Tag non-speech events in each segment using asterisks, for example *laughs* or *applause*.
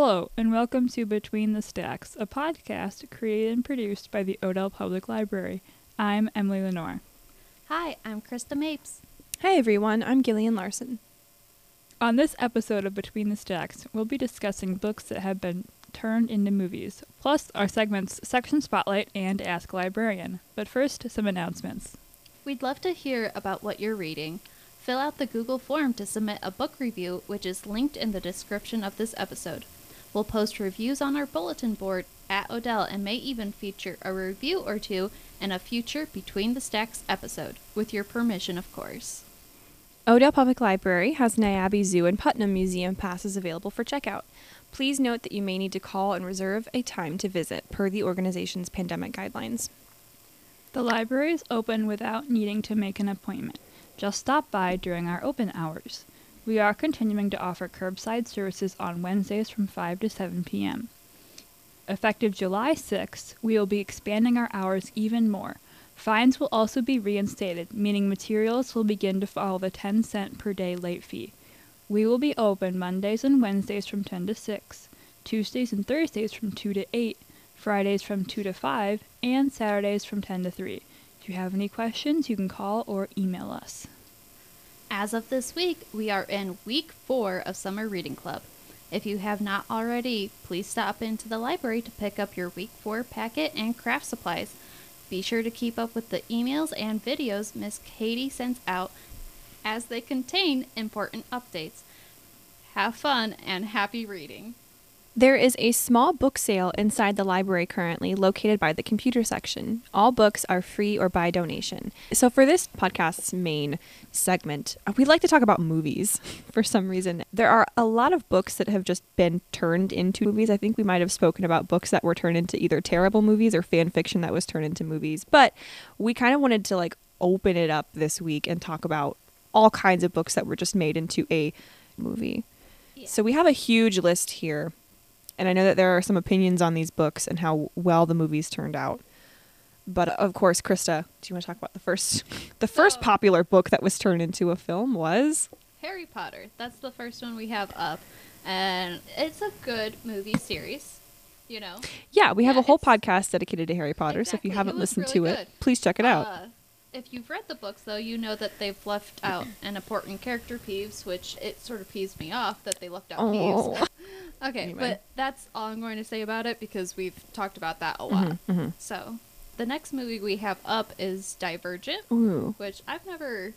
Hello, and welcome to Between the Stacks, a podcast created and produced by the Odell Public Library. I'm Emily Lenore. Hi, I'm Krista Mapes. Hi everyone, I'm Gillian Larson. On this episode of Between the Stacks, we'll be discussing books that have been turned into movies, plus our segments Section Spotlight and Ask Librarian. But first, some announcements. We'd love to hear about what you're reading. Fill out the Google form to submit a book review, which is linked in the description of this episode. We'll post reviews on our bulletin board at Odell and may even feature a review or two in a future Between the Stacks episode, with your permission, of course. Odell Public Library has Niabi Zoo and Putnam Museum passes available for checkout. Please note that you may need to call and reserve a time to visit per the organization's pandemic guidelines. The library is open without needing to make an appointment. Just stop by during our open hours. We are continuing to offer curbside services on Wednesdays from 5 to 7 p.m. Effective July 6th, we will be expanding our hours even more. Fines will also be reinstated, meaning materials will begin to follow the 10 cent per day late fee. We will be open Mondays and Wednesdays from 10 to 6, Tuesdays and Thursdays from 2 to 8, Fridays from 2 to 5, and Saturdays from 10 to 3. If you have any questions, you can call or email us. As of this week, we are in week four of Summer Reading Club. If you have not already, please stop into the library to pick up your week four packet and craft supplies. Be sure to keep up with the emails and videos Miss Katie sends out as they contain important updates. Have fun and happy reading. There is a small book sale inside the library currently located by the computer section. All books are free or by donation. So, for this podcast's main segment, uh, we like to talk about movies *laughs* for some reason. There are a lot of books that have just been turned into movies. I think we might have spoken about books that were turned into either terrible movies or fan fiction that was turned into movies. But we kind of wanted to like open it up this week and talk about all kinds of books that were just made into a movie. Yeah. So we have a huge list here, and I know that there are some opinions on these books and how well the movies turned out. But of course, Krista, do you want to talk about the first *laughs* the first So- popular book that was turned into a film was Harry Potter. That's the first one we have up. And it's a good movie series, you know. Yeah, we have Yeah, a whole podcast dedicated to Harry Potter, so if you haven't listened really to good. it, please check it out. Uh, if you've read the books, though, you know that they've left out an important character, Peeves, which it sort of peeves me off that they left out Oh. Peeves. *laughs* okay, Anyway. but that's all I'm going to say about it because we've talked about that a lot. Mhm, mhm. So, the next movie we have up is Divergent, Ooh. which I've never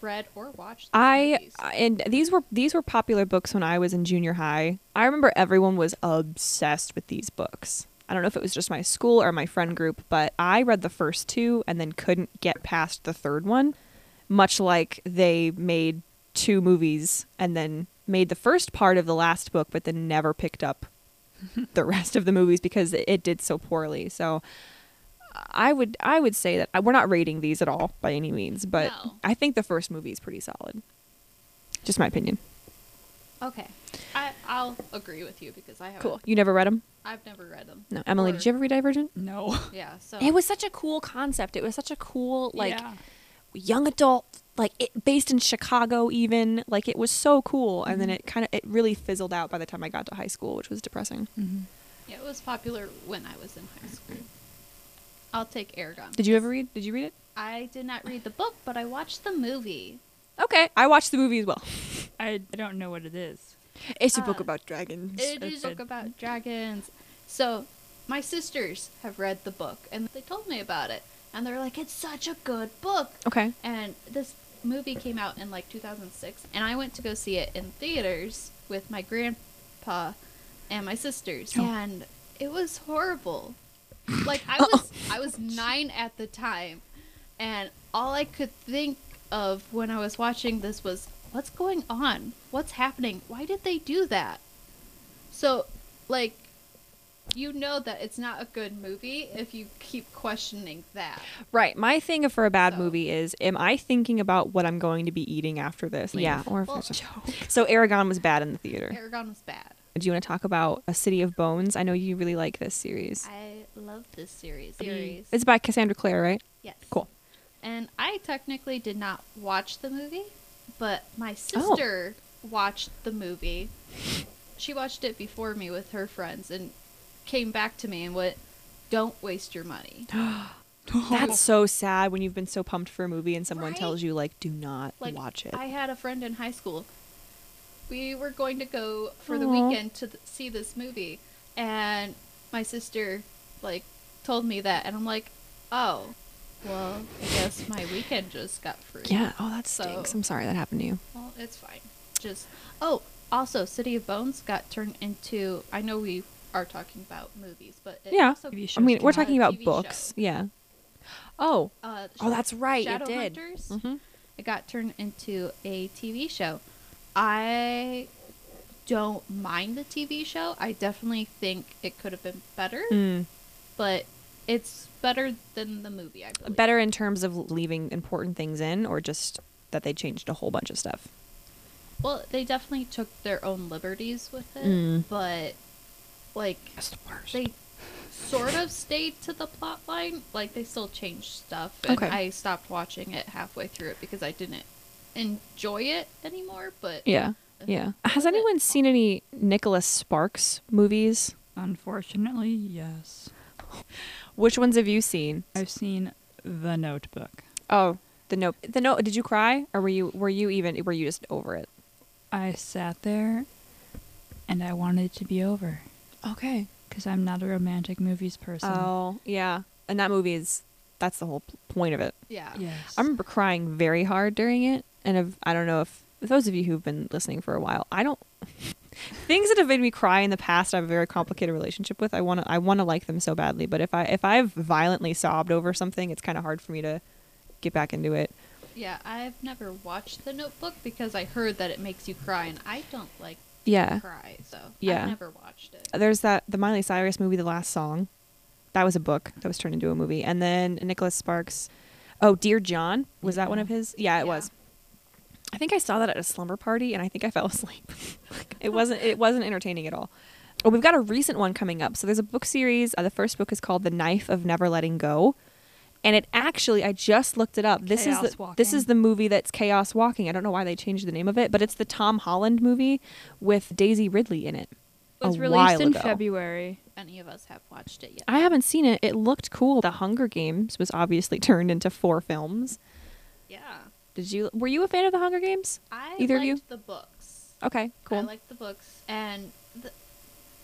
read or watched. I movies. and these were these were popular books when I was in junior high. I remember everyone was obsessed with these books. I don't know if it was just my school or my friend group, but I read the first two and then couldn't get past the third one, much like they made two movies and then made the first part of the last book but then never picked up *laughs* the rest of the movies because it, did so poorly. So I would I would say that uh, we're not rating these at all by any means, but No. I think the first movie is pretty solid. Just my opinion. Okay, I I'll agree with you because I haven't. Cool. You never read them? I've never read them. No. Emily, Or- did you ever read Divergent? No. Yeah. So It was such a cool concept. It was such a cool like Yeah. young adult like it based in Chicago even. Like it was so cool and then it kind of it really fizzled out by the time I got to high school, which was depressing. Mhm. Yeah, it was popular when I was in high school. I'll take Eragon. Did you ever read? Did you read it? I did not read the book, but I watched the movie. Okay. I watched the movie as well. I, I don't know what it is. It's a Uh, book about dragons. It is a book about dragons. So, my sisters have read the book, and they told me about it. And they're like, it's such a good book. Okay. And this movie came out in like 2006, and I went to go see it in theaters with my grandpa and my sisters, Oh. and it was horrible. Like I *laughs* was, I was nine at the time, and all I could think of when I was watching this was, "What's going on? What's happening? Why did they do that?" So, like, you know that it's not a good movie if you keep questioning that. Right. My thing for a bad So- movie is am I thinking about what I'm going to be eating after this? Yeah. Or if Well- there's a *laughs* joke. *laughs* So Eragon was bad in the theater. Eragon was bad. Do you want to talk about A City of Bones? I know you really like this series. I love this series. Series. It's by Cassandra Clare, right? yes. Cool. And I technically did not watch the movie, but my Oh. sister watched the movie. she watched it before me with her friends and came back to me and went, "Don't waste your money." *gasps* *gasps* That's so sad when you've been so pumped for a movie and someone Right? tells you like, "Do not Like watch it." I had a friend in high school. We were going to go for the weekend to th- see this movie, and my sister like told me that, and I'm like, "Oh, well, I guess my weekend just got free." yeah. Oh, that So- I'm sorry that happened to you. Well, it's fine. Just oh, also, City of Bones got turned into. I know we are talking about movies, but it Yeah. also TV I mean, we're talking about books. show. Yeah. Oh. Uh, Oh, that's right. Shadow it did. Hunters. hmm It got turned into a TV show. I don't mind the TV show. I definitely think it could have been better, Mm. but it's better than the movie. I believe. Better in terms of leaving important things in, or just that they changed a whole bunch of stuff. Well, they definitely took their own liberties with it, Mm. but like That's the worst. they sort of stayed to the plot line. Like they still changed stuff, and Okay. I stopped watching it halfway through it because I didn't enjoy it anymore. But yeah. Yeah. Has was it. anyone seen any Nicholas Sparks movies? Unfortunately, yes. *laughs* Which ones have you seen? I've seen The Notebook. Oh, the note. The note. Did you cry, or were you were you even were you just over it? I sat there and I wanted it to be over Okay. because I'm not a romantic movies person. Oh, yeah. And that movie is that's the whole point of it. yeah, yes. I remember crying very hard during it, and if, I don't know if those of you who've been listening for a while, I don't. Things that have made me cry in the past, I have a very complicated relationship with. I want to, I want to like them so badly, but if I if I've violently sobbed over something, it's kind of hard for me to get back into it. yeah. I've never watched The Notebook because I heard that it makes you cry, and I don't like Yeah. cry, so Yeah. I've never watched it. There's that the Miley Cyrus movie, The Last Song. That was a book that was turned into a movie, and then Nicholas Sparks. Oh, Dear John was that one of his? Yeah, it Yeah. was. I think I saw that at a slumber party, and I think I fell *laughs* asleep. it wasn't. It wasn't entertaining at all. Oh, we've got a recent one coming up. So there's a book series. Uh, the first book is called The Knife of Never Letting Go, and it actually I just looked it up. This is Chaos the, this is the movie that's Chaos Walking. I don't know why they changed the name of it, but it's the Tom Holland movie with Daisy Ridley in it. it was released in ago. February. Any of us have watched it yet? I haven't seen it. It looked cool. The Hunger Games was obviously *laughs* turned into four films. yeah, Did you were you a fan of the Hunger Games? I Either of liked you? the books. Okay, cool. I liked the books, and the,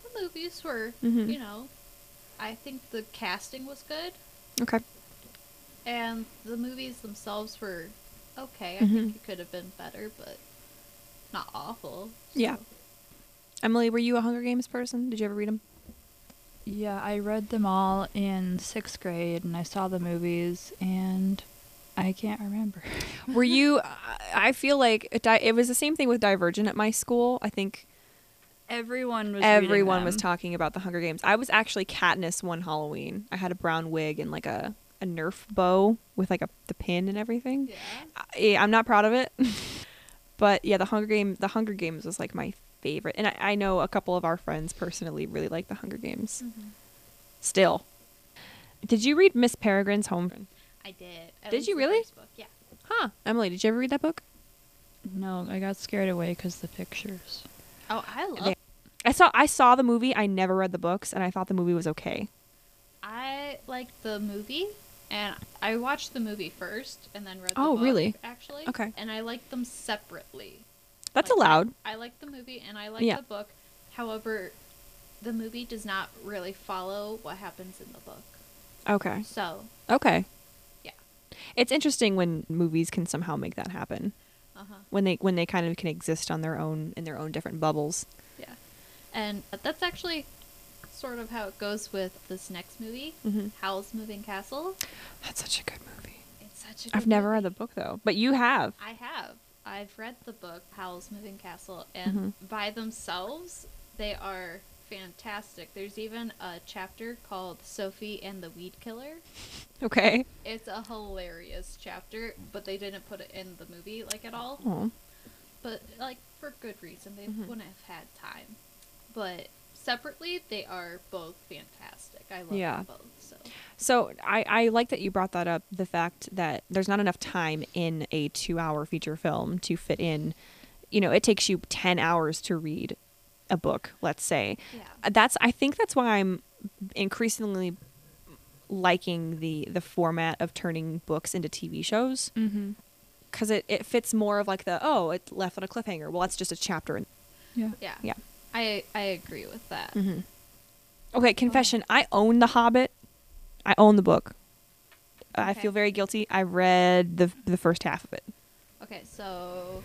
the movies were, Mhm. you know, I think the casting was good, okay. and the movies themselves were okay. I Mhm. think it could have been better, but not awful. Yeah. Emily, were you a Hunger Games person? Did you ever read them? Yeah, I read them all in sixth grade and I saw the movies and I can't remember. *laughs* were you I- feel like it, it was the same thing with Divergent at my school. I think Everyone was everyone was talking about the Hunger Games. I was actually Katniss one Halloween. I had a brown wig and like a a Nerf bow with like a the pin and everything. Yeah. I, I'm not proud of it. *laughs* but yeah, the Hunger Game, the Hunger Games was like my favorite, and I, I know a couple of our friends personally really like the Hunger Games. Mm-hmm. Still, did you read Miss Peregrine's Home? I did. At Did you the really? book, Yeah. Huh, Emily, did you ever read that book? No, I got scared away because the pictures. Oh, I love. They- I saw I saw the movie. I never read the books, and I thought the movie was okay. I liked the movie, and I watched the movie first, and then read. the Oh, book, really? Actually. Okay. And I liked them separately. That's Like, allowed. I, I like the movie and I liked Yeah. the book. However, the movie does not really follow what happens in the book. Okay. So, Okay. It's interesting when movies can somehow make that happen. Uh huh. When they when they kind of can exist on their own in their own different bubbles. Yeah. And that's actually sort of how it goes with this next movie, Mm-hmm. Howl's Moving Castle. That's such a good movie. It's such a I've never movie. read the book though, but you have. I have. I've read the book Howl's Moving Castle, and by themselves, they are fantastic. There's even a chapter called Sophie and the Weed Killer. Okay. It's a hilarious chapter, but they didn't put it in the movie like at all. Oh. But like for good reason, they Mhm. wouldn't have had time. But separately, they are both fantastic. I love Yeah. them both. So So I, I like that you brought that up. The fact that there's not enough time in a two hour feature film to fit in. You know, it takes you ten hours to read a book, let's say. Yeah. Uh, That's I think that's why I'm increasingly liking the the format of turning books into TV shows Mm-hmm. because it, it fits more of like the oh it left on a cliffhanger. Well, that's just a chapter. In- Yeah. Yeah. Yeah. I I agree with that. Mm-hmm. Okay, confession. I own The Hobbit. I own the book. I feel very guilty. I read the the first half of it. Okay, so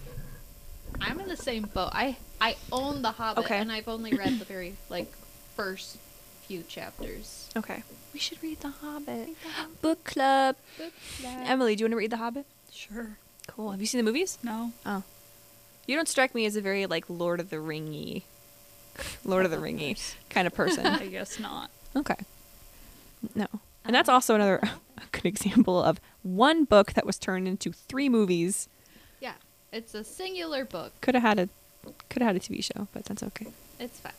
I'm in the same boat. I I own The Hobbit, Okay. and I've only read the very like first few chapters. Okay. We should read The Hobbit. Book club. Emily, do you want to read The Hobbit? Sure. Cool. Have you seen the movies? No. Oh. You don't strike me as a very like Lord of the Ringy, *laughs* Lord of the Ringy *laughs* kind of person. I guess not. okay. No. And that's um, also another *laughs* good example of one book that was turned into three movies. Yeah, it's a singular book. Could have had a could have had a TV show, but that's okay. It's fine,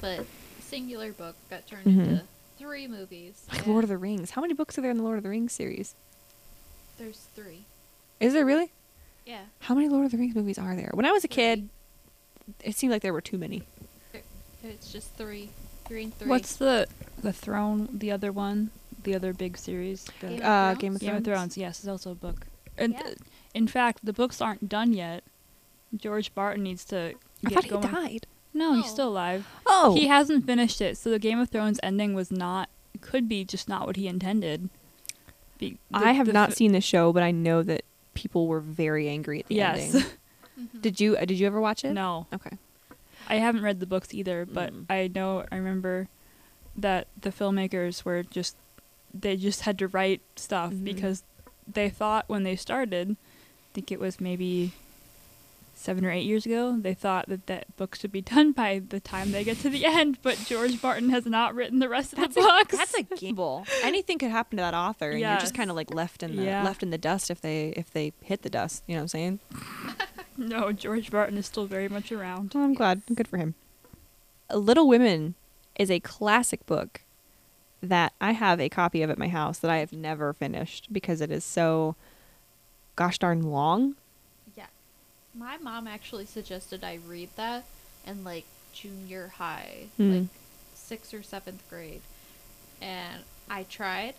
but singular book got turned Mhm. into three movies. Like Lord of the Rings. How many books are there in the Lord of the Rings series? There's three. Is there really? Yeah, How many Lord of the Rings movies are there? When I was a kid, it seemed like there were too many. there- it's just three. Three and three. What's the the throne? The other one, the other big series. The Game of Uh, Thrones? Game of Game Thrones. of Thrones. Yes, it's also a book. And Yeah. uh, in fact, the books aren't done yet. George Martin needs to I get thought he going. died. No, he's Oh. still alive. Oh, He hasn't finished it, so the Game of Thrones ending was not could be just not what he intended. Be- the- I have the not f- seen the show, but I know that people were very angry at the Yes. ending. *laughs* Mhm. Did you? Uh, did you ever watch it? no, Okay. I haven't read the books either, but Mm. I know I remember that the filmmakers were just they just had to write stuff Mhm. because they thought when they started, I think it was maybe seven or eight years ago, they thought that that book should be done by the time they get to the end, but George Martin has not written the rest of That's the a, books. that's a gamble. *laughs* Anything could happen to that author, and you're just kind of like left in the Yeah. left in the dust if they if they hit the dust. You know what I'm saying? *laughs* no, George Martin is still very much around. Well, I'm glad. Good for him. Little Women is a classic book that I have a copy of at my house that I have never finished because it is so gosh darn long. Yeah. My mom actually suggested I read that in like junior high, Hmm. like sixth or seventh grade. And I tried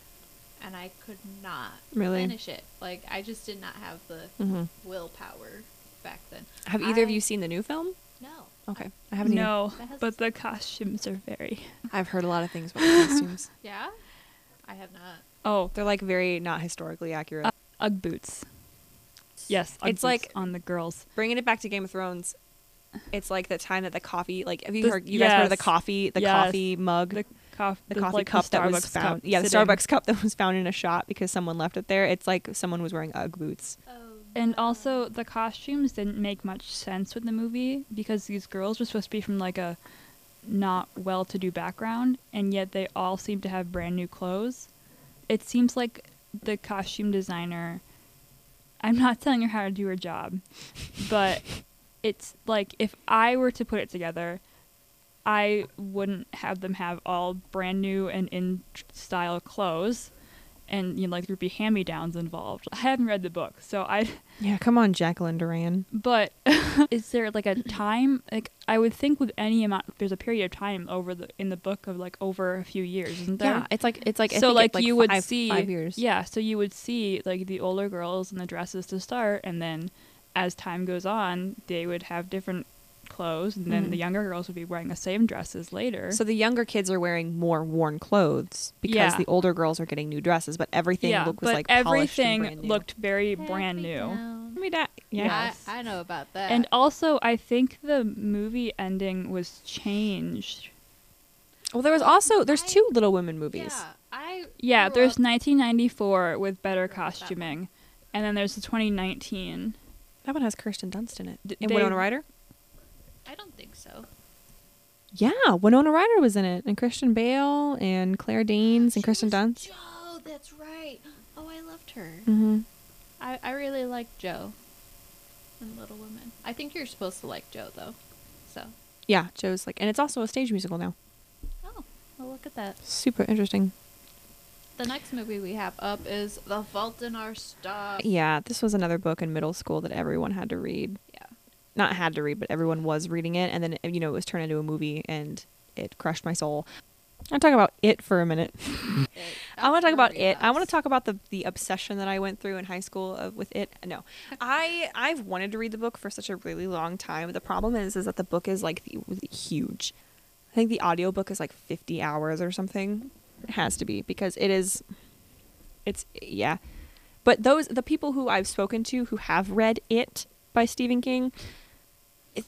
and I could not Really? finish it. Like I just did not have the hmm willpower back then. Have either of you seen the new film? No. Okay, I haven't. No, That but the costumes are very. *laughs* I've heard a lot of things about the *laughs* costumes. Yeah? I have not. Oh, They're like very not historically accurate. Uh, UGG boots. Yes, UGG It's like- on the girls. Bringing it back to Game of Thrones, it's like the time that the coffee, like, have you The- heard? You guys heard of the coffee, the Yes. coffee mug, The, coff- the coffee like cup that was Starbucks found. cup yeah, the sitting. Starbucks cup that was found in a shop because someone left it there. It's like someone was wearing UGG boots. Oh. And also, the costumes didn't make much sense with the movie because these girls were supposed to be from like a not well-to-do background, and yet they all seem to have brand new clothes. It seems like the costume designer. I'm not telling her how to do her job, but it's like if I were to put it together, I wouldn't have them have all brand new and in style clothes, and you know, like there'd be hand-me-downs involved. I haven't read the book, so I. *laughs* Yeah, come on, Jacqueline Duran. But *laughs* is there like a time? Like I would think with any amount, there's a period of time over the in the book of like over a few years, isn't there? Yeah, it's like it's like so like, it, you would see five years. Yeah, so you would see like the older girls in the dresses to start, and then as time goes on, they would have different clothes, and then Mhm. the younger girls would be wearing the same dresses later. So the younger kids are wearing more worn clothes because Yeah. the older girls are getting new dresses, but everything yeah, look was but like polished and everything brand new. looked very brand new. town. I mean, that, yeah. Yes. I, I know about that. And also, I think the movie ending was changed. Well, there was also there's I- two Little Women movies. yeah, I Yeah, there's up- 1994 with better Right, that one. costuming, and then there's the 2019. That one has Kirsten Dunst in it. D- and they- Winona Ryder. I don't think so. Yeah, Winona Ryder was in it, and Christian Bale, and Claire Danes, and She Kristen Dunst. Jo, that's right. Oh, I loved her. Mm-hmm. I, I really like Jo in Little Women. I think you're supposed to like Jo though. So, Yeah, Jo's like, and it's also a stage musical now. oh, well, look at that. Super interesting. The next movie we have up is The Fault in Our Stars. Yeah, this was another book in middle school that everyone had to read. Yeah. Not had to read, but everyone was reading it, and then you know it was turned into a movie, and it crushed my soul. I'm talk about it for a minute. *laughs* I want to talk about it. I want to talk about the the obsession that I went through in high school of, with it. No, I I've wanted to read the book for such a really long time. The problem is is that the book is like the, huge. I think the audiobook is like 50 hours or something. It has to be because it is. It's yeah, but those the people who I've spoken to who have read it by Stephen King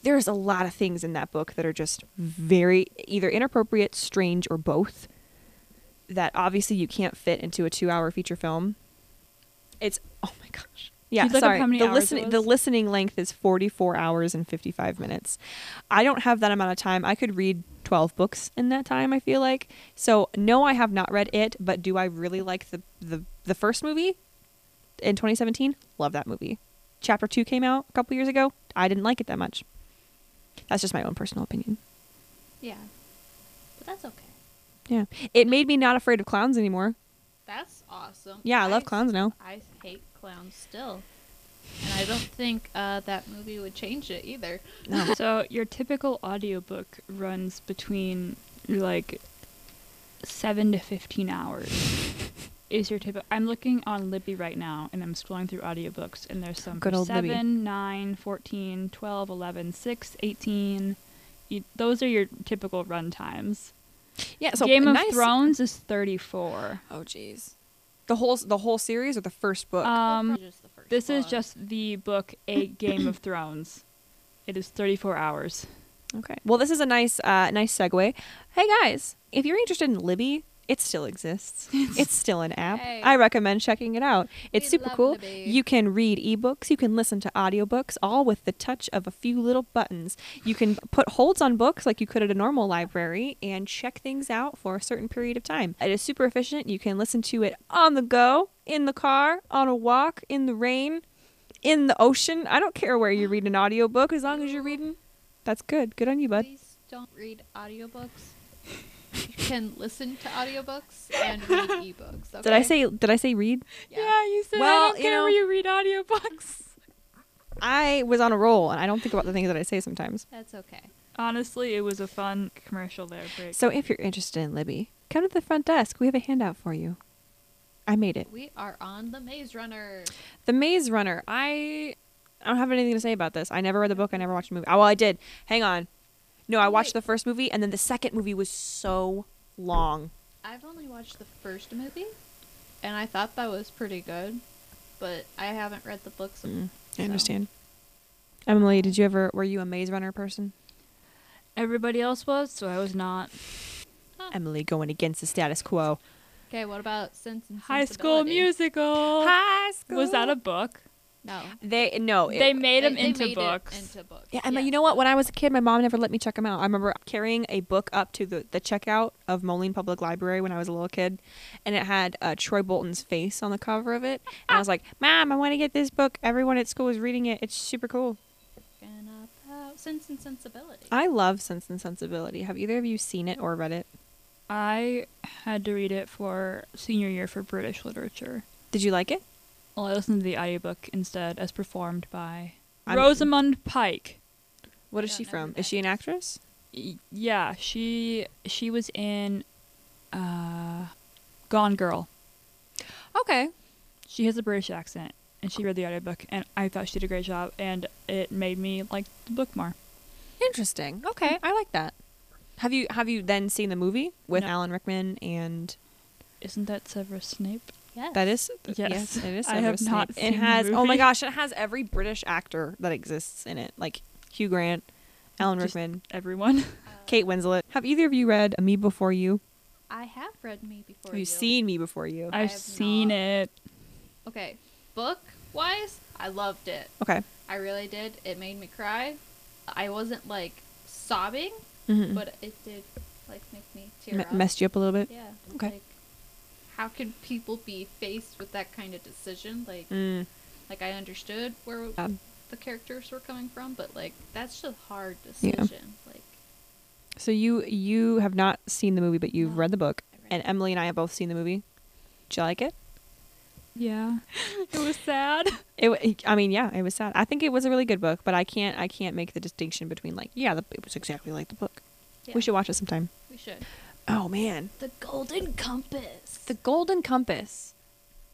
there's a lot of things in that book that are just very either inappropriate, strange, or both. That obviously you can't fit into a two-hour feature film. It's oh my gosh. Yeah, sorry. the listening the listening length is 44 hours and 55 minutes. I don't have that amount of time. I could read 12 books in that time, I feel like. So, no, I have not read it, but do I really like the the the first movie in 2017? Love that movie. Chapter 2 came out a couple years ago. I didn't like it that much. That's just my own personal opinion. Yeah. But that's okay. Yeah. It made me not afraid of clowns anymore. That's awesome. Yeah, I, I love clowns now. I hate clowns still. And I don't think uh, that movie would change it either. No. *laughs* so your typical audiobook runs between like seven to fifteen hours. *laughs* is your typical? I'm looking on Libby right now, and I'm scrolling through audiobooks, and there's some Good 7, Libby. 9, 14, 12, 11, 6, 18. You, those are your typical run times. Yeah, so Game nice. of Thrones is 34. Oh, jeez. The whole the whole series or the first book? Um, this book. is just the book A Game of Thrones. It is 34 hours. Okay. Well, this is a nice uh, nice segue. Hey guys, if you're interested in Libby, it still exists. *laughs* it's still an app. Hey. I recommend checking it out. It's we super cool. You can read ebooks, you can listen to audiobooks, all with the touch of a few little buttons. You can put holds on books like you could at a normal library and check things out for a certain period of time. It is super efficient. You can listen to it on the go, in the car, on a walk, in the rain, in the ocean. I don't care where you read an audiobook as long as you're reading. That's good. Good on you, bud. Please don't read audiobooks *laughs* can listen to audiobooks *laughs* and read ebooks. Okay? Did I say did I say read? Yeah, yeah you said well, I don't you care know, where you read audiobooks. I was on a roll and I don't think about the things that I say sometimes. That's okay. Honestly, it was a fun commercial there. Break. So if you're interested in Libby, come to the front desk. We have a handout for you. I made it. We are on the Maze Runner. The Maze Runner. I I don't have anything to say about this. I never read the book. I never watched the movie. Oh, well, I did. Hang on. No, I watched the first movie, and then the second movie was so long. I've only watched the first movie, and I thought that was pretty good, but I haven't read the books. Mm, I understand. Emily, did you ever? Were you a Maze Runner person? Everybody else was, so I was not. Huh. Emily going against the status quo. Okay, what about Sense and High School Musical? High School. Was that a book? No. They no. It, they made them into, made books. into books. Yeah, and yeah. you know what? When I was a kid, my mom never let me check them out. I remember carrying a book up to the, the checkout of Moline Public Library when I was a little kid, and it had uh, Troy Bolton's face on the cover of it. And I was like, *laughs* "Mom, I want to get this book. Everyone at school is reading it. It's super cool." Sense and Sensibility. I love Sense and Sensibility. Have either of you seen it or read it? I had to read it for senior year for British literature. Did you like it? Well, I listened to the audiobook instead, as performed by I'm Rosamund Pike. What is she from? Is she an actress? Y- yeah, she she was in uh, Gone Girl. Okay. She has a British accent, and she read the audiobook, and I thought she did a great job, and it made me like the book more. Interesting. Okay, I like that. Have you have you then seen the movie with no. Alan Rickman and? Isn't that Severus Snape? Yes. That is yes, yes it is. I have not It has oh my gosh, it has every British actor that exists in it, like Hugh Grant, Alan Just Rickman, everyone, *laughs* uh, Kate Winslet. Have either of you read Me Before You? I have read Me Before have You. You've seen Me Before You. I've seen not. it. Okay, book wise, I loved it. Okay. I really did. It made me cry. I wasn't like sobbing, mm-hmm. but it did like make me tear M- Messed you up a little bit. Yeah. Okay. Like, how can people be faced with that kind of decision? Like, mm. like I understood where yeah. the characters were coming from, but like that's just a hard decision. Yeah. Like, so you you have not seen the movie, but you've no, read the book, read and Emily and I have both seen the movie. Did you like it? Yeah. *laughs* It was sad. It, I mean, yeah, it was sad. I think it was a really good book, but I can't, I can't make the distinction between like, yeah, the, it was exactly like the book. Yeah, We should watch it sometime. We should. Oh man, The Golden Compass. The Golden Compass.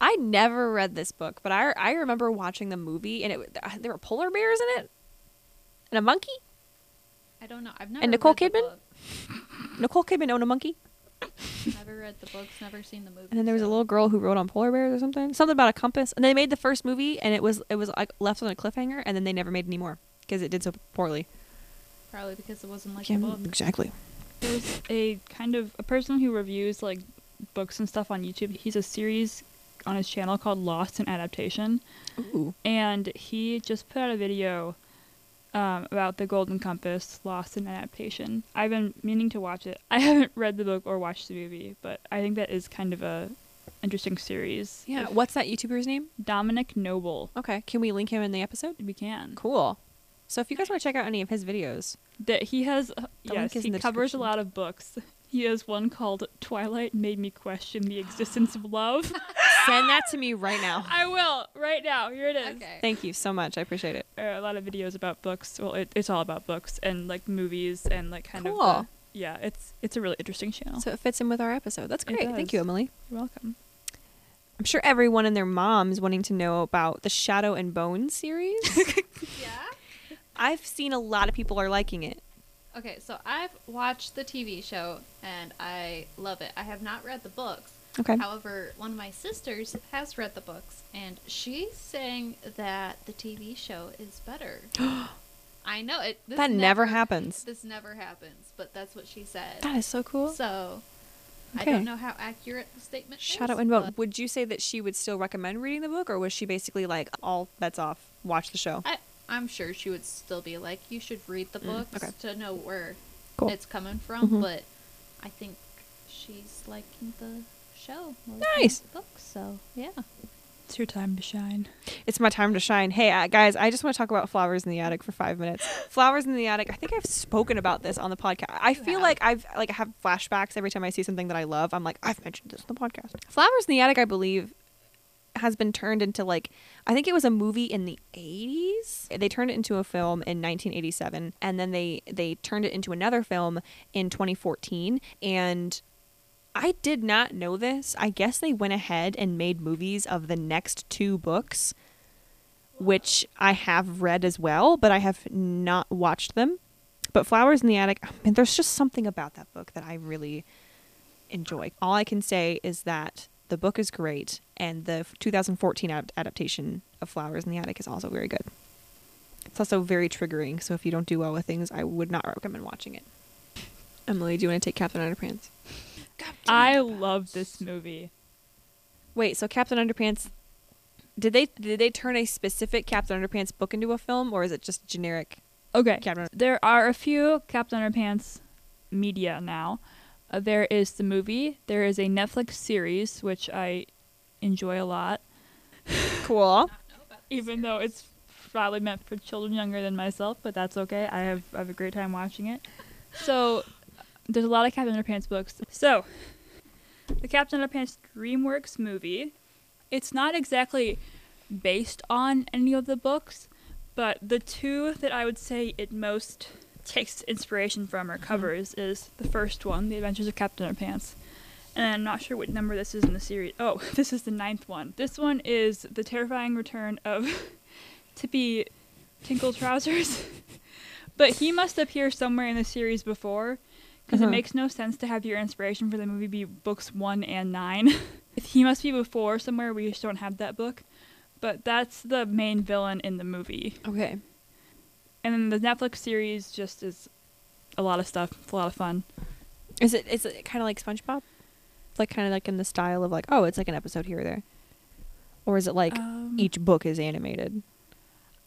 I never read this book, but I I remember watching the movie, and it uh, there were polar bears in it, and a monkey. I don't know. I've never And Nicole read the Kidman? Nicole Kidman owned a monkey, Never read the books. Never seen the movie. and then there was a little girl who rode on polar bears or something. Something about a compass. And they made the first movie, and it was it was like left on a cliffhanger, and then they never made any more because it did so poorly. Probably because it wasn't like Yeah, a book. exactly. There's a kind of a person who reviews like books and stuff on YouTube. He's a series on his channel called Lost in Adaptation, Ooh. and he just put out a video um, about the Golden Compass, Lost in Adaptation. I've been meaning to watch it. *laughs* I haven't read the book or watched the movie, but I think that is kind of a interesting series. Yeah. What's that YouTuber's name? Dominic Noble. Okay. Can we link him in the episode? We can. Cool. So if you guys want to check out any of his videos, That he has. Uh, The yes, he covers a lot of books. He has one called Twilight Made Me Question the Existence of Love. *laughs* send that to me right now. I will right now. Here it is. Okay. Thank you so much. I appreciate it. Uh, a lot of videos about books. Well, it, it's all about books and like movies and like kind Cool. of. the- yeah, it's it's a really interesting channel. So it fits in with our episode. That's great. Thank you, Emily. You're welcome. I'm sure everyone and their moms wanting to know about the Shadow and Bone series. *laughs* Yeah. I've seen a lot of people are liking it. Okay, so I've watched the TV show and I love it. I have not read the books. Okay. However, one of my sisters has read the books and she's saying that the TV show is better. *gasps* I know it. This That never happens. This never happens, but that's what she said. That is so cool. So, I don't know how accurate the statement Shadow is. and Bone. but Would you say that she would still recommend reading the book, or was she basically like all bets off, watch the show? I, I'm sure she would still be like, you should read the Mm, books okay. to know where Cool. it's coming from. Mhm. But I think she's liking the show. Nice. the Books, so yeah. It's your time to shine. It's my time to shine. Hey, uh, guys, I just want to talk about Flowers in the Attic for five minutes. *gasps* Flowers in the Attic. I think I've spoken about this on the podcast. I You feel have. like I've like I have flashbacks every time I see something that I love. I'm like, I've mentioned this in the podcast. Flowers in the Attic, I believe, has been turned into like I think it was a movie in the 80s. They turned it into a film in 1987 and then they they turned it into another film in 2014 and I did not know this. I guess they went ahead and made movies of the next two books which I have read as well, but I have not watched them. But Flowers in the Attic, oh I mean, there's just something about that book that I really enjoy. All I can say is that the book is great, and the 2014 ad- adaptation of Flowers in the Attic is also very good. It's also very triggering, so if you don't do well with things, I would not recommend watching it. Emily, do you want to take Captain Underpants? I love this movie. Wait, so Captain Underpants did they did they turn a specific Captain Underpants book into a film, or is it just generic Okay. Captain? There are a few Captain Underpants media now. Uh, there is the movie. There is a Netflix series which I enjoy a lot, Cool. even though it's probably meant for children younger than myself. But that's okay. I have I have a great time watching it. So there's a lot of Captain Underpants books. So the Captain Underpants DreamWorks movie. It's not exactly based on any of the books, but the two that I would say it most takes inspiration from or mm-hmm. covers is the first one, The Adventures of Captain Underpants. And I'm not sure what number this is in the series. Oh, *laughs* this is the ninth one. This one is the terrifying return of *laughs* Tippy Tinkle Trousers. *laughs* but he must appear somewhere in the series before, because Uh-huh. it makes no sense to have your inspiration for the movie be books one and nine. he must be before somewhere. We just don't have that book. But that's the main villain in the movie. Okay. And then the Netflix series just is a lot of stuff. It's a lot of fun. Is it is it kind of like SpongeBob? Like kind of like in the style of like oh it's like an episode here or there, or is it like Um, each book is animated?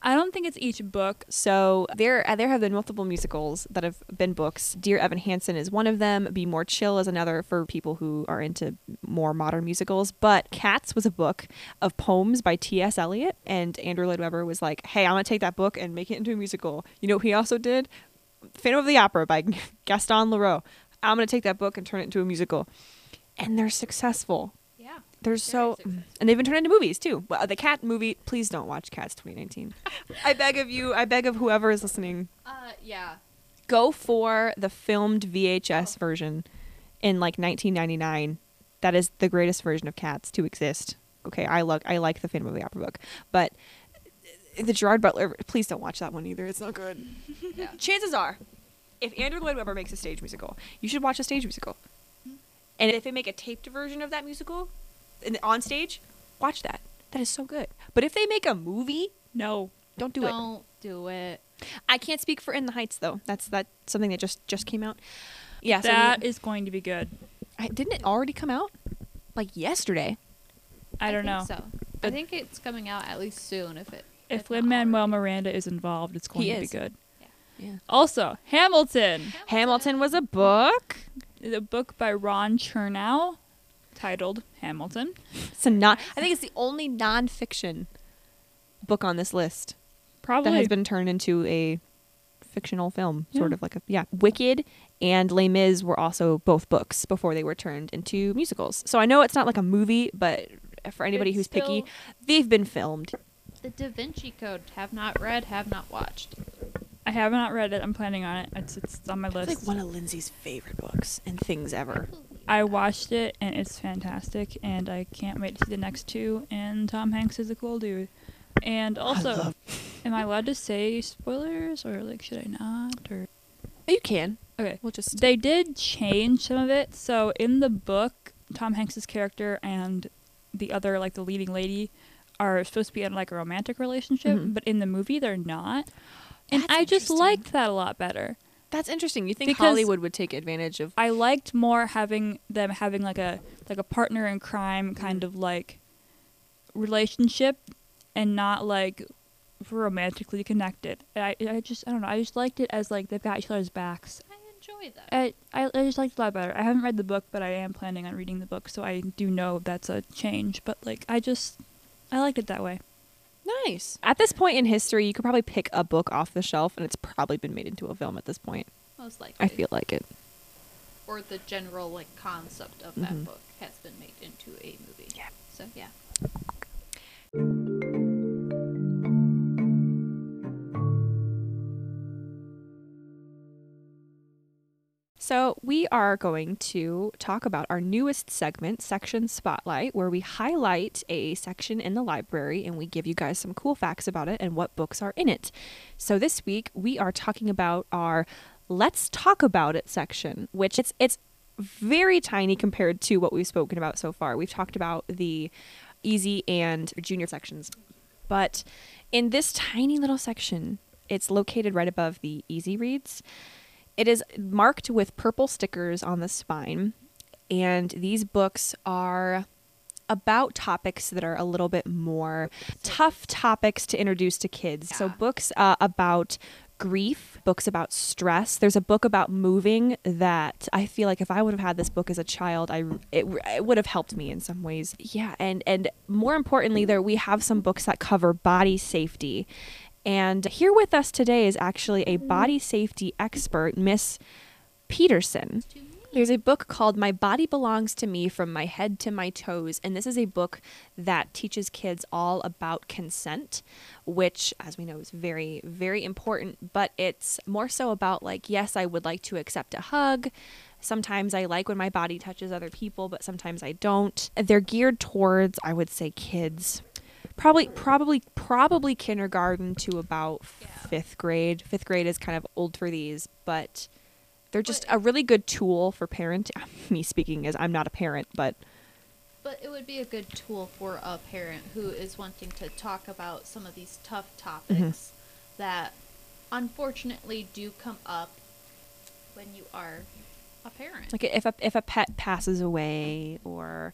I don't think it's each book. So there uh, there have been multiple musicals that have been books. Dear Evan Hansen is one of them. Be More Chill is another for people who are into more modern musicals. But Cats was a book of poems by T.S. Eliot, and Andrew Lloyd Webber was like, "Hey, I'm gonna take that book and make it into a musical." You know, what he also did Phantom of the Opera by *laughs* Gaston Leroux. I'm gonna take that book and turn it into a musical, and they're successful. Yeah. There's so, and they've been turned into movies too. Well, the cat movie. Please don't watch Cats 2019. *laughs* I beg of you. I beg of whoever is listening. Uh, yeah. Go for the filmed VHS version in like 1999. That is the greatest version of Cats to exist. Okay, I like I like the Phantom of the Opera book, but the Gerard Butler. Please don't watch that one either. It's not good. *laughs* Yeah. Chances are, if Andrew Lloyd Webber makes a stage musical, you should watch a stage musical. And if they make a taped version of that musical in, on stage, watch that. That is so good. But if they make a movie, No. don't do it. Don't do it. I can't speak for In the Heights though. That's that something that just just came out. Yeah, so that we- is going to be good. I, didn't it already come out? Like yesterday. I don't think know. So I think it's coming out at least soon. If it If not Lin Manuel. Miranda is involved, it's going He to be is. good. Yeah. Also, Hamilton, Hamilton was a book. The book by Ron Chernow, titled Hamilton. It's a non. I think it's the only nonfiction book on this list Probably that has been turned into a fictional film, sort of like a yeah. Wicked and Les Mis were also both books before they were turned into musicals. So I know it's not like a movie, but for anybody It's who's picky, they've been filmed. The Da Vinci Code. Have not read. Have not watched. I have not read it. I'm planning on it. It's it's on my list. It's like one of Lindsay's favorite books and things ever. I watched it and it's fantastic, and I can't wait to see the next two. And Tom Hanks is a cool dude. And also, love- am I allowed to say spoilers or like should I not? Or You can. okay, We'll just. they did change some of it. So in the book, Tom Hanks's character and the other like the leading lady are supposed to be in like a romantic relationship, Mhm. but in the movie they're not. And That's I just liked that a lot better. That's interesting. You think Because- Hollywood would take advantage of? I liked more having them having like a like a partner in crime kind of like relationship and not like romantically connected. I I just I don't know. I just liked it as like they've got each other's backs. I enjoy that. I, I I just liked it a lot better. I haven't read the book, but I am planning on reading the book, so I do know that's a change. But like I just I liked it that way. Nice. At this point in history, you could probably pick a book off the shelf, and it's probably been made into a film at this point. Most likely. I feel like it. Or the general like concept of that Mhm. book has been made into a movie. Yeah. So yeah. So, we are going to talk about our newest segment, Section Spotlight, where we highlight a section in the library and we give you guys some cool facts about it and what books are in it. So, this week we are talking about our Let's Talk About It section, which it's it's very tiny compared to what we've spoken about so far. We've talked about the easy and junior sections. But in this tiny little section, it's located right above the easy reads. It is marked with purple stickers on the spine, and these books are about topics that are a little bit more tough topics to introduce to kids. So, books uh, about grief, books about stress. There's a book about moving that I feel like if I would have had this book as a child, I it, it would have helped me in some ways. Yeah, and and more importantly, there we have some books that cover body safety. And here with us today is actually a body safety expert, Miss Peterson. There's a book called My Body Belongs to Me From My Head to My Toes. And this is a book that teaches kids all about consent, which, as we know, is very, very important. But it's more so about, like, yes, I would like to accept a hug. Sometimes I like when my body touches other people, but sometimes I don't. They're geared towards, I would say, kids. Probably, probably, probably kindergarten to about Yeah. fifth grade. Fifth grade is kind of old for these, but they're just But- a really good tool for parent. *laughs* Me speaking as I'm not a parent, but But it would be a good tool for a parent who is wanting to talk about some of these tough topics Mm-hmm. that unfortunately do come up when you are a parent. like if a if a pet passes away or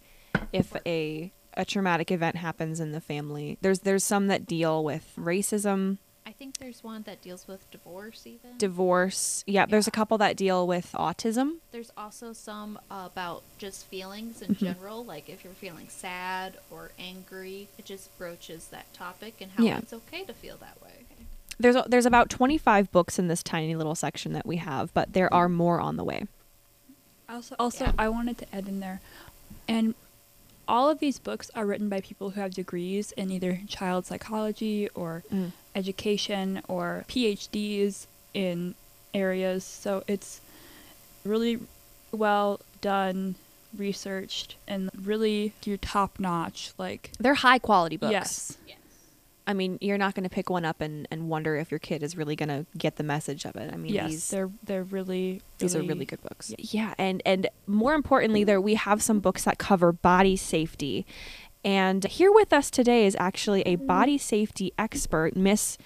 if a a traumatic event happens in the family, there's there's some that deal with racism, I think there's one that deals with divorce even. divorce. Yeah, there's a couple that deal with autism. There's also some about just feelings in Mm-hmm. general, like if you're feeling sad or angry, it just broaches that topic and how Yeah. it's okay to feel that way. There's a- there's about 25 books in this tiny little section that we have, but there are more on the way. Also, also, Yeah. I wanted to add in there, and all of these books are written by people who have degrees in either child psychology or Mm. education or PhDs in areas. So it's really well done, researched, and really your top notch. Like, They're high quality books. yes. I mean, you're not going to pick one up and, and wonder if your kid is really going to get the message of it. I mean, yes, these they're they're really, these are really good books. yeah. Yeah, and and more importantly, there we have some books that cover body safety. And here with us today is actually a body safety expert, Miss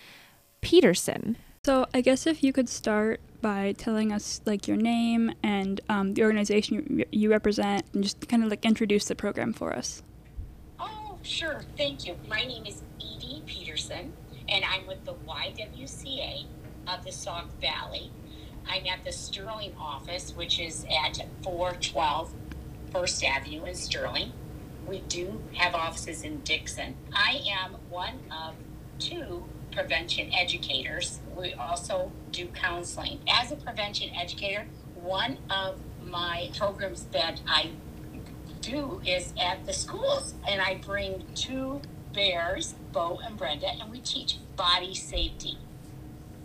Peterson. So I guess if you could start by telling us like your name and um, the organization you, you represent, and just kind of like introduce the program for us. Sure. Thank you. My name is Edie Peterson, and I'm with the YWCA of the Sauk Valley. I'm at the Sterling office, which is at 412 First Avenue in Sterling. We do have offices in Dixon. I am one of two prevention educators. We also do counseling. As a prevention educator, one of my programs that I do is at the schools, and I bring two bears, Bo and Brenda, and we teach body safety.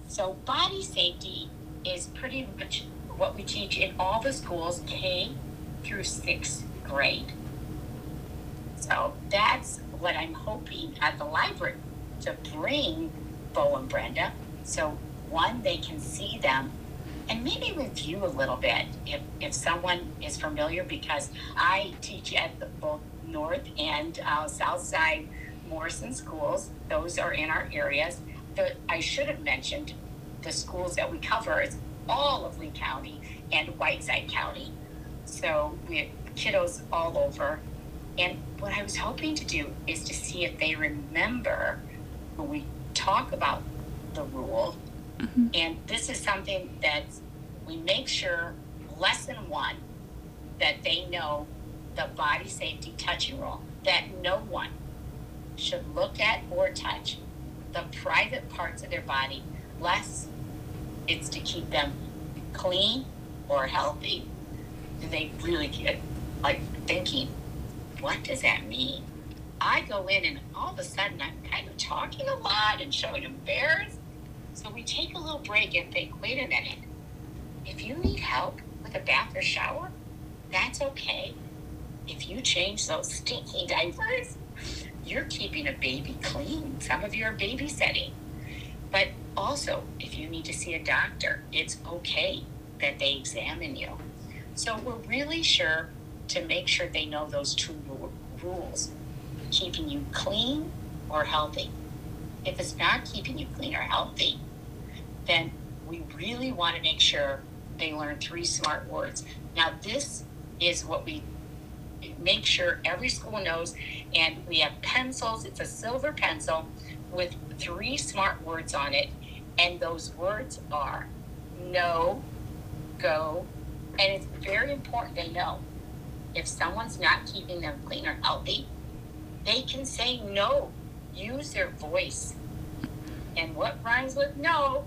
So, body safety is pretty much what we teach in all the schools, K through sixth grade. So, that's what I'm hoping at the library to bring Bo and Brenda. So, one, they can see them and maybe review a little bit if, if someone is familiar because I teach at the, both North and uh, South Side Morrison schools. Those are in our areas. The, I should have mentioned the schools that we cover is all of Lee County and Whiteside County. So we have kiddos all over. And what I was hoping to do is to see if they remember when we talk about the rule Mm-hmm. and this is something that we make sure lesson one that they know the body safety touching rule that no one should look at or touch the private parts of their body less. It's to keep them clean or healthy. And they really get like thinking what does that mean? I go in and all of a sudden i'm kind of talking a lot and showing bears so we take a little break and think, wait a minute. If you need help with a bath or shower, that's okay. If you change those stinky *laughs* diapers, you're keeping a baby clean. Some of you are babysitting. But also, if you need to see a doctor, it's okay that they examine you. So we're really sure to make sure they know those two rules keeping you clean or healthy. If it's not keeping you clean or healthy, then we really want to make sure they learn three smart words. Now, this is what we make sure every school knows, and we have pencils. It's a silver pencil with three smart words on it, and those words are no, go, and it's very important they know if someone's not keeping them clean or healthy, they can say no. Use their voice. And what rhymes with no?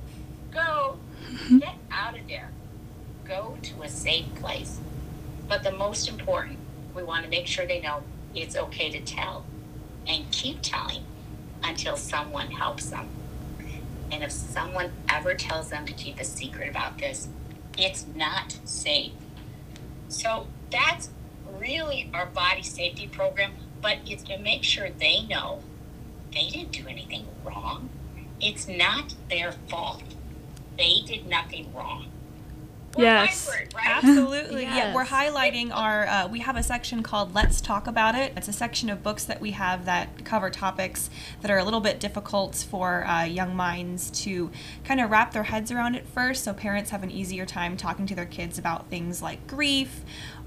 Go. Mm-hmm. Get out of there. Go to a safe place. But the most important, we want to make sure they know it's okay to tell and keep telling until someone helps them. And if someone ever tells them to keep a secret about this, it's not safe. So that's really our body safety program, but it's to make sure they know they didn't do anything wrong. It's not their fault. They did nothing wrong. We're Yes. hybrid, right? *laughs* Absolutely. Yeah, we're highlighting our. Uh, we have a section called "Let's Talk About It." It's a section of books that we have that cover topics that are a little bit difficult for uh, young minds to kind of wrap their heads around at first. So parents have an easier time talking to their kids about things like grief,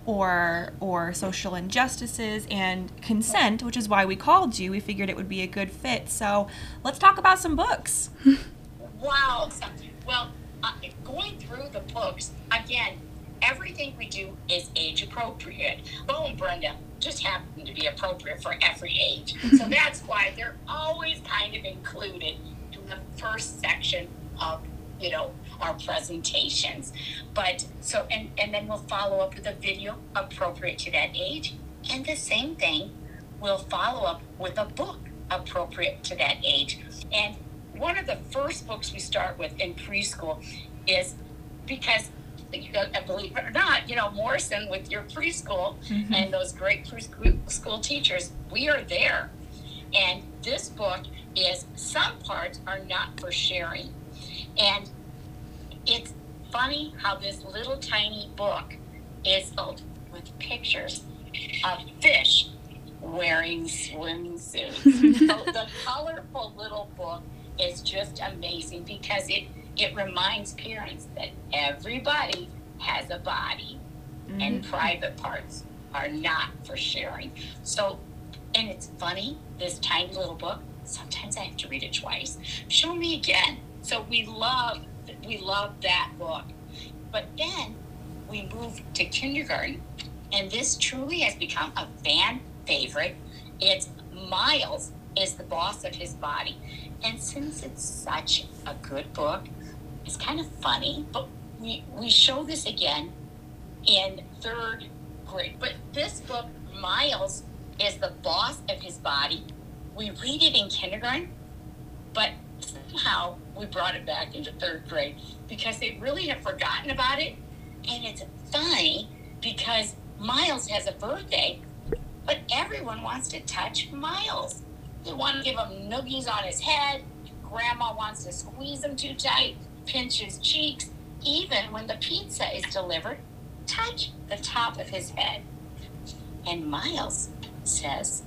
or or social injustices and consent, which is why we called you. We figured it would be a good fit. So let's talk about some books. *laughs* Wow. Well, uh, going through the books, again, everything we do is age appropriate. Bo and Brenda just happen to be appropriate for every age. *laughs* So that's why they're always kind of included in the first section of, you know, our presentations. But so, and, and then we'll follow up with a video appropriate to that age. And the same thing we'll follow up with a book appropriate to that age. And one of the first books we start with in preschool is because believe it or not, you know, Morrison with your preschool mm-hmm. and those great preschool teachers, we are there. And this book is some parts are not for sharing. And it's funny how this little tiny book is filled with pictures of fish wearing swimsuits. *laughs* so the colorful little book is just amazing because it it reminds parents that everybody has a body mm-hmm. and private parts are not for sharing. So and it's funny, this tiny little book, sometimes I have to read it twice. Show me again. So we love we love that book. But then we moved to kindergarten and this truly has become a fan favorite. It's Miles is the boss of his body. And since it's such a good book, it's kind of funny, but we, we show this again in third grade. But this book, Miles is the boss of his body. We read it in kindergarten, but somehow we brought it back into third grade because they really have forgotten about it. And it's funny because Miles has a birthday, but everyone wants to touch Miles. They want to give him noogies on his head. Grandma wants to squeeze him too tight, pinch his cheeks. Even when the pizza is delivered, touch the top of his head. And Miles says,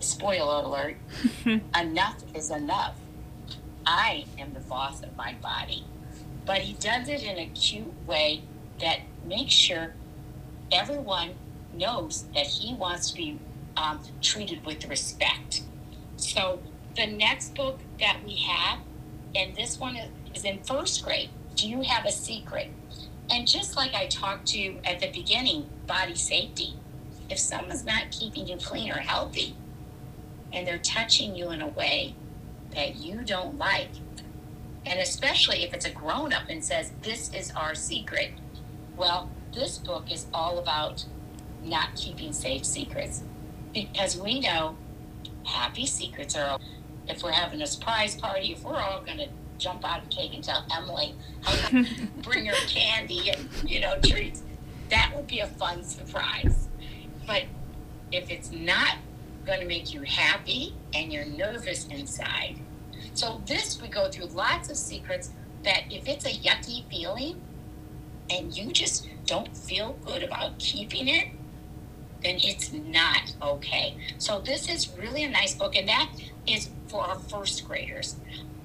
spoiler alert, *laughs* enough is enough. I am the boss of my body. But he does it in a cute way that makes sure everyone knows that he wants to be um, treated with respect. So the next book that we have, and this one is in first grade, Do You Have a Secret? And just like I talked to you at the beginning, body safety. If someone's not keeping you clean or healthy, and they're touching you in a way that you don't like, and especially if it's a grown up and says, This is our secret, well, this book is all about not keeping safe secrets. Because we know happy secrets are if we're having a surprise party if we're all going to jump out of cake and tell emily how *laughs* bring her candy and you know treats that would be a fun surprise. But if it's not going to make you happy and you're nervous inside so this we go through lots of secrets that if it's a yucky feeling and you just don't feel good about keeping it, then it's not okay. So this is really a nice book, and that is for our first graders.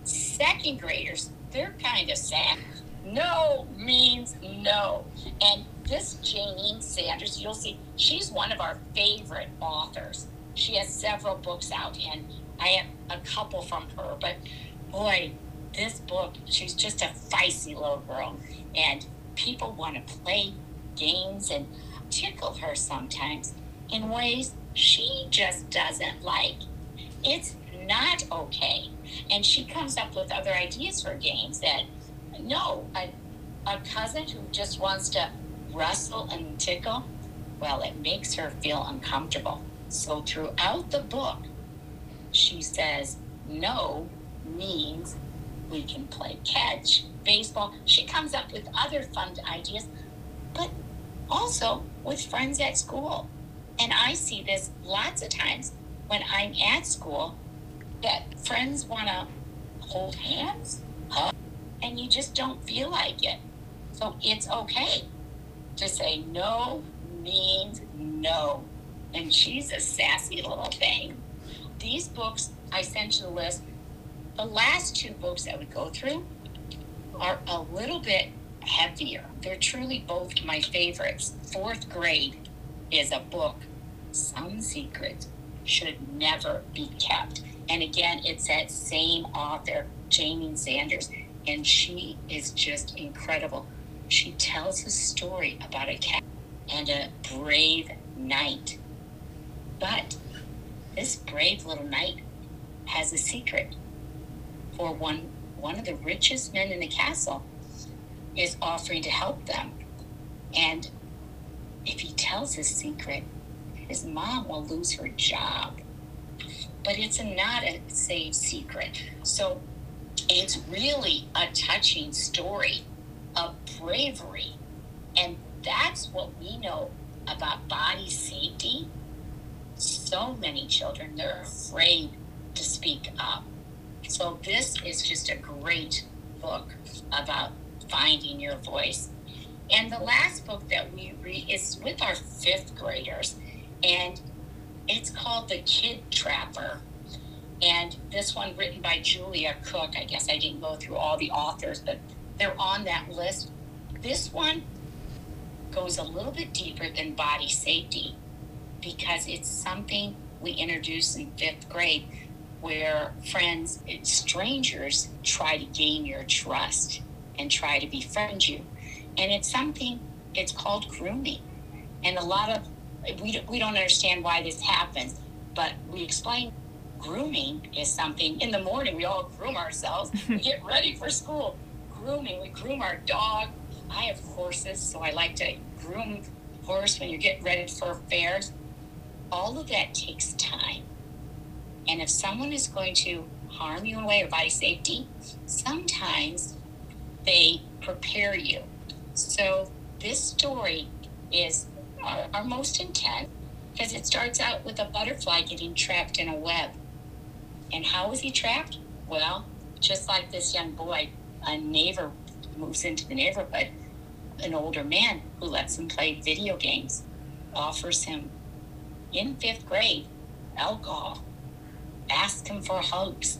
Second graders, they're kind of sad. No means no. And this Jayneen Sanders, you'll see, she's one of our favorite authors. She has several books out, and I have a couple from her. But boy, this book, she's just a feisty little girl. And people want to play games and tickle her sometimes in ways she just doesn't like. It's not okay. And she comes up with other ideas for games that, no, a, a cousin who just wants to rustle and tickle, well, it makes her feel uncomfortable. So throughout the book, she says no means we can play catch, baseball. She comes up with other fun ideas, but also with friends at school. And I see this lots of times when I'm at school that friends want to hold hands, hug, and you just don't feel like it. So it's okay to say no means no. And she's a sassy little thing. These books I sent you the list. The last two books that we go through are a little bit heavier. They're truly both my favorites. Fourth grade is a book, Some Secrets Should Never Be Kept. And again, it's that same author, Jamie Sanders, and she is just incredible. She tells a story about a cat and a brave knight. But this brave little knight has a secret for one one of the richest men in the castle is offering to help them. And if he tells his secret, his mom will lose her job. But it's not a safe secret. So it's really a touching story of bravery. And that's what we know about body safety. So many children, they're afraid to speak up. So this is just a great book about finding your voice. And the last book that we read is with our fifth graders, and it's called The Kid Trapper. And this one written by Julia Cook. I guess I didn't go through all the authors, but they're on that list. This one goes a little bit deeper than body safety because it's something we introduce in fifth grade where friends, eh, strangers, try to gain your trust and try to befriend you. And it's something, it's called grooming. And a lot of, eh, we, we don't understand why this happens, but we explain grooming is something in the morning we all groom ourselves we *laughs* get ready for school grooming we groom our dog i have horses so i like to groom horse when you get ready for fairs all of that takes time. And if someone is going to harm you in a way or body safety sometimes they prepare you. So this story is our, our most intense because it starts out with a butterfly getting trapped in a web. And how was he trapped? Well, just like this young boy, a neighbor moves into the neighborhood, an older man who lets him play video games, offers him in fifth grade alcohol, asks him for hugs.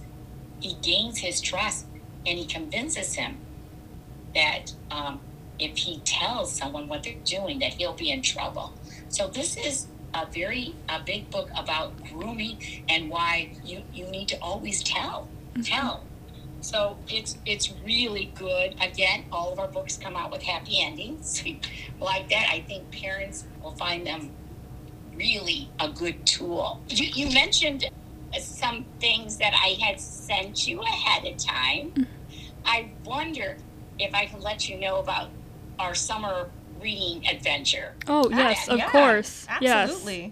He gains his trust and he convinces him that um, if he tells someone what they're doing, that he'll be in trouble. So this is a very a big book about grooming and why you you need to always tell mm-hmm. tell so it's it's really good again all of our books come out with happy endings *laughs* like that i think parents will find them really a good tool you, you mentioned some things that i had sent you ahead of time mm-hmm. i wonder if i can let you know about our summer reading adventure. Oh yes, of yeah, course. Absolutely. Yes.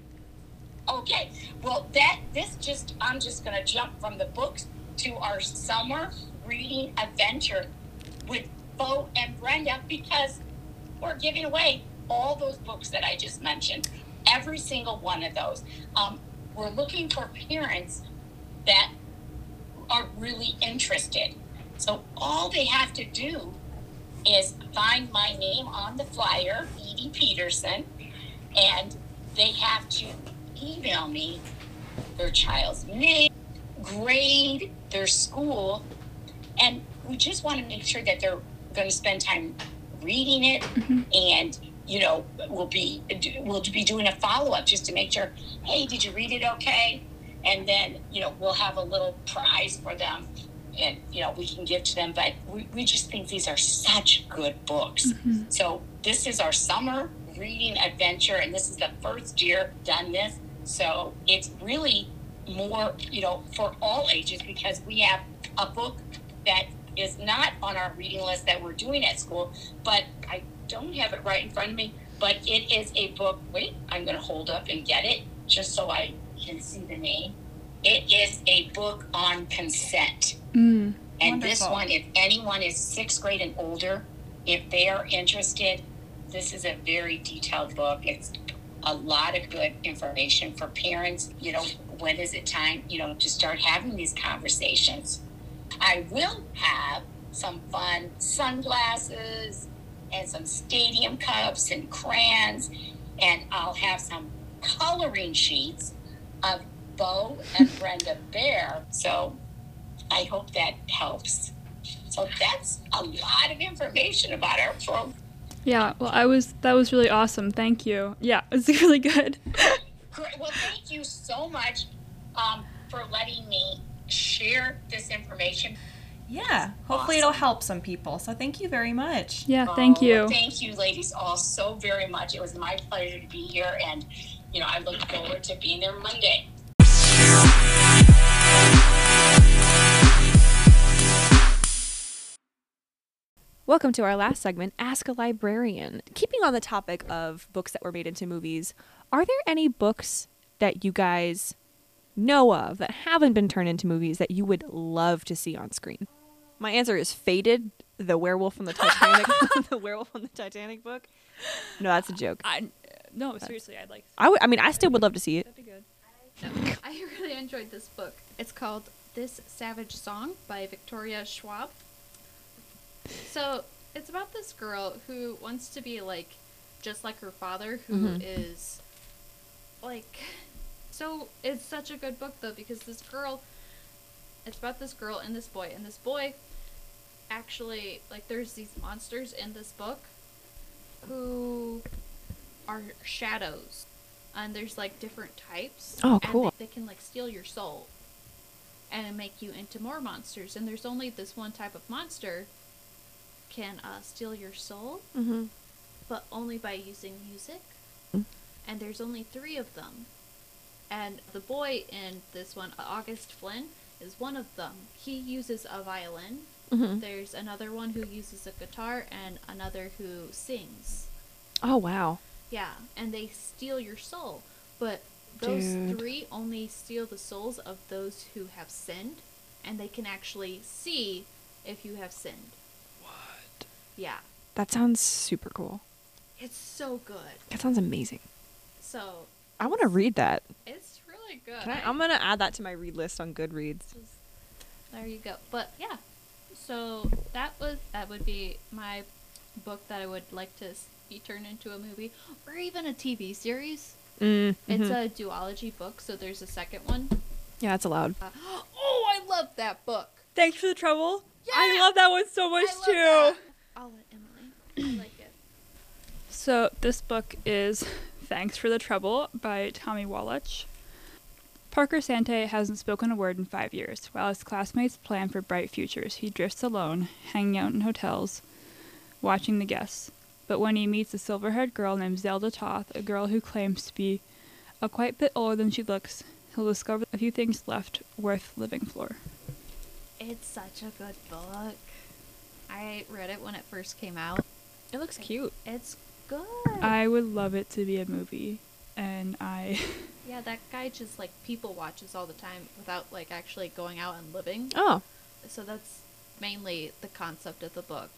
Okay. Well, that this just I'm just going to jump from the books to our summer reading adventure with Bo and Brenda because we're giving away all those books that I just mentioned. Every single one of those. Um, we're looking for parents that are really interested. So all they have to do is find my name on the flyer, Edie Peterson, and they have to email me their child's name, grade, their school, and we just want to make sure that they're going to spend time reading it mm-hmm. and you know we'll be we'll be doing a follow-up just to make sure hey did you read it okay? And then you know we'll have a little prize for them and you know we can give to them. But we, we just think these are such good books. Mm-hmm. so this is our summer reading adventure and this is the first year done this. So it's really more you know for all ages because we have a book that is not on our reading list that we're doing at school but i don't have it right in front of me but it is a book wait i'm going to hold up and get it just so i can see the name it is a book on consent. Mm, and wonderful. this one, if anyone is sixth grade and older, if they are interested, this is a very detailed book. It's a lot of good information for parents. You know, when is it time, you know, to start having these conversations? I will have some fun sunglasses and some stadium cups and crayons, and I'll have some coloring sheets of Bo and *laughs* Brenda Bear. So I hope that helps. So that's a lot of information about our program. Yeah, well, I was that was really awesome. Thank you. Yeah, *laughs* it was really good. Great. Well, thank you so much um, for letting me share this information. Yeah, hopefully awesome. it'll help some people. So thank you very much. Yeah, thank oh, you. Thank you, ladies, all so very much. It was my pleasure to be here, and you know I look forward to being there Monday. Welcome to our last segment, Ask a Librarian. Keeping on the topic of books that were made into movies, Are there any books that you guys know of that haven't been turned into movies that you would love to see on screen? My answer is Faded, the werewolf from the Titanic, *laughs* *laughs* the werewolf from the Titanic book. No, that's a joke. I no, seriously, I'd like. I would. I mean, I still would love to see it. That'd be good. I really enjoyed this book. It's called This Savage Song by Victoria Schwab. So it's about this girl who wants to be like just like her father, who is Mhm. like so it's such a good book though because this girl it's about this girl and this boy and this boy actually like there's these monsters in this book who are shadows and there's like different types Oh, and cool. they, they can like steal your soul and make you into more monsters and there's only this one type of monster can uh, steal your soul Mm-hmm. but only by using music. Mm. And there's only three of them. And the boy in this one, August Flynn, is one of them. He uses a violin. Mm-hmm. There's another one who uses a guitar, and another who sings. Oh wow. Yeah, and they steal your soul. But those Dude. three only steal the souls of those who have sinned, and they can actually see if you have sinned. What? Yeah, That sounds super cool. it's so good. That sounds amazing. So I want to read that. it's really good. Can I, I'm gonna add that to my read list on Goodreads. Just- there you go. But yeah, so that was that would be my book that I would like to be turned into a movie or even a TV series. Mm, It's a duology book, so there's a second one. yeah, that's allowed. Uh, *gasps* oh, I love that book. Thanks for the trouble. I love that one so much I love too. that. I'll let Emily. I like it. *clears throat* So this book is Thanks for the Trouble by Tommy Wallach. Parker Sante hasn't spoken a word in five years. While his classmates plan for bright futures, he drifts alone, hanging out in hotels, watching the guests. But when he meets a silver haired girl named Zelda Toth, a girl who claims to be a quite bit older than she looks, he'll discover a few things left worth living for. It's such a good book. I read it when it first came out. It looks cute. It's good. I would love it to be a movie, and I. *laughs* yeah, that guy just like people watches all the time without like actually going out and living. Oh, So that's mainly the concept of the book.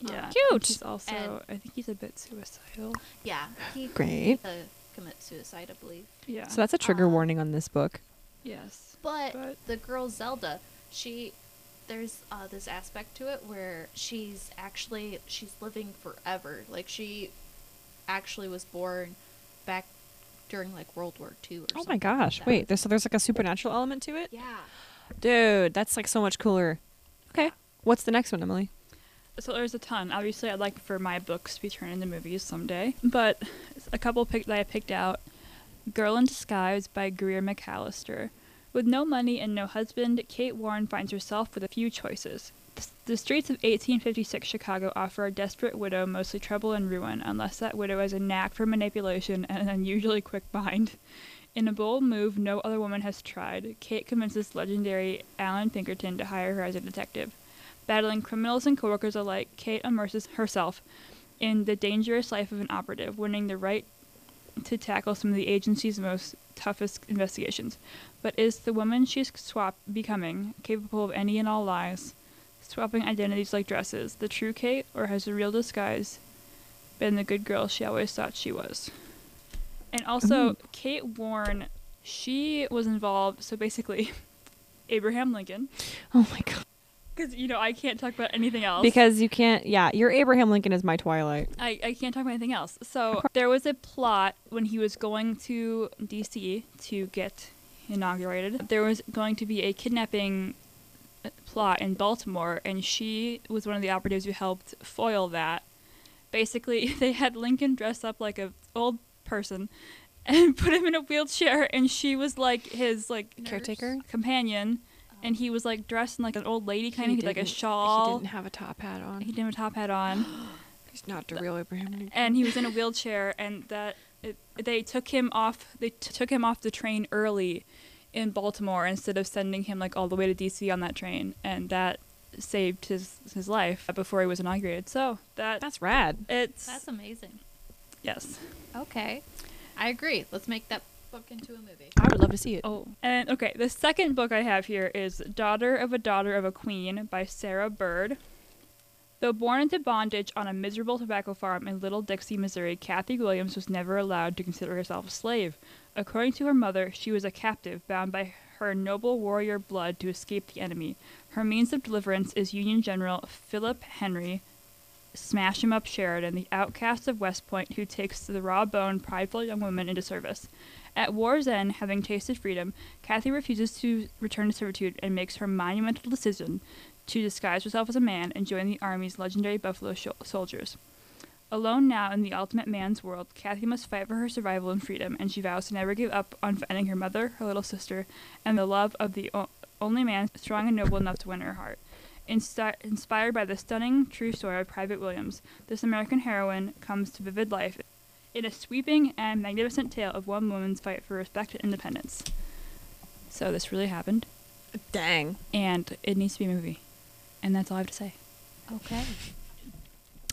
Yeah, Um, Cute. He's also, And- I think he's a bit suicidal. Yeah, he Great. uh, commit suicide, I believe. Yeah. so that's a trigger Uh, warning on this book. yes. But, But- the girl Zelda, she there's uh, this aspect to it where she's actually she's living forever. Like she actually was born back during like World War II or Oh something my gosh! that. Wait, there's so there's like a supernatural element to it. Yeah. Dude, that's like so much cooler. Okay, what's the next one, Emily? So there's a ton. Obviously, I'd like for my books to be turned into movies someday. But a couple pick- that I picked out Girl in Disguise by Greer Macallister. With no money and no husband, Kate Warren finds herself with a few choices. The, streets of 1856 Chicago offer a desperate widow mostly trouble and ruin, unless that widow has a knack for manipulation and an unusually quick mind. In a bold move no other woman has tried, Kate convinces legendary Allan Pinkerton to hire her as a detective. Battling criminals and coworkers alike, Kate immerses herself in the dangerous life of an operative, winning the right to tackle some of the agency's most toughest investigations. But is the woman she's swapped becoming capable of any and all lies, swapping identities like dresses, the true Kate, or has the real disguise been the good girl she always thought she was? And also, Ooh. Kate Warren, she was involved. So basically, *laughs* Abraham Lincoln Oh my god! because you know I can't talk about anything else. Because you can't. Yeah, your Abraham Lincoln is my Twilight. I, I can't talk about anything else. So there was a plot when he was going to DC to get inaugurated. There was going to be a kidnapping plot in Baltimore, and she was one of the operatives who helped foil that. Basically, *laughs* they had Lincoln dress up like an old person and *laughs* put him in a wheelchair, and she was like his like Caretaker. companion, and he was like dressed in like an old lady kind of like a shawl. He didn't have a top hat on. He didn't have a top hat on. *gasps* He's not the real Abraham Lincoln. and he was in a wheelchair and that it, they took him off they t- took him off the train early in Baltimore instead of sending him like all the way to DC on that train and that saved his his life before he was inaugurated so that That's rad. it's That's amazing. yes Okay. I agree. Let's make that book into a movie. I would love to see it. Oh, and okay, the second book I have here is Daughter of a Daughter of a Queen by Sarah Bird. Though born into bondage on a miserable tobacco farm in Little Dixie, Missouri, Cathy Williams was never allowed to consider herself a slave. According to her mother, she was a captive bound by her noble warrior blood to escape the enemy. Her means of deliverance is Union General Philip Henry, Smash him up Sheridan, the outcast of West Point who takes the raw boned, prideful young woman into service. At war's end, having tasted freedom, Kathy refuses to return to servitude and makes her monumental decision to disguise herself as a man and join the Army's legendary Buffalo Sho- soldiers. Alone now in the ultimate man's world, Kathy must fight for her survival and freedom, and she vows to never give up on finding her mother, her little sister, and the love of the o- only man strong and noble enough to win her heart. Insti- inspired by the stunning true story of Private Williams, this American heroine comes to vivid life in a sweeping and magnificent tale of one woman's fight for respect and independence. So this really happened, Dang. and it needs to be a movie. And that's all I have to say. Okay.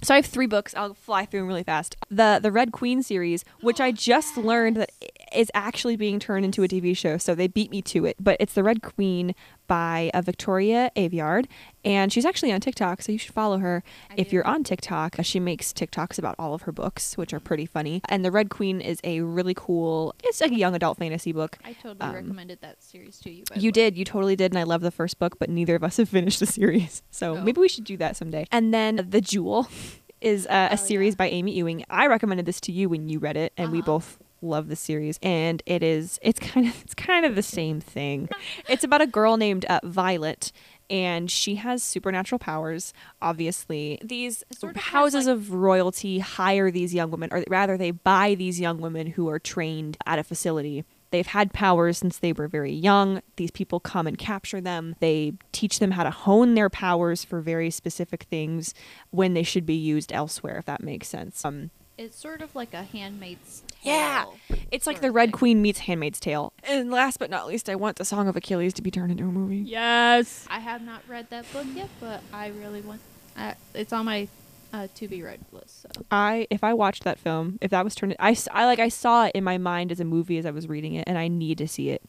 So I have three books. I'll fly through them really fast. The the Red Queen series, which I just learned that is actually being turned into a TV show. So they beat me to it. But it's the Red Queen by uh, Victoria Aveyard, and she's actually on TikTok. So you should follow her I if do. you're on TikTok. Uh, She makes TikToks about all of her books, which are pretty funny. And the Red Queen is a really cool. It's like a young adult fantasy book. I totally Um, recommended that series to you. You did. You totally did. And I love the first book, but neither of us have *laughs* finished the series. So Oh. maybe we should do that someday. And then The Jewel *laughs* is uh, a Oh, series yeah. by Amy Ewing. I recommended this to you when you read it, and we Uh-huh. both love the series. And it is, it's kind of, *laughs* it's kind of the same thing. it's about a girl named uh, Violet. And she has supernatural powers, obviously. These sort of houses like- of royalty hire these young women, or rather, they buy these young women who are trained at a facility. They've had powers since they were very young. These people come and capture them. They teach them how to hone their powers for very specific things when they should be used elsewhere, if that makes sense. Um, It's sort of like a Handmaid's Tale. Yeah. it's like the Red. Queen meets Handmaid's Tale. And last but not least, I want the Song of Achilles to be turned into a movie. Yes. I have not read that book yet, but I really want. Uh, it's on my uh, to be read list. So I if I watched that film, if that was turned, I, I like I saw it in my mind as a movie as I was reading it, and I need to see it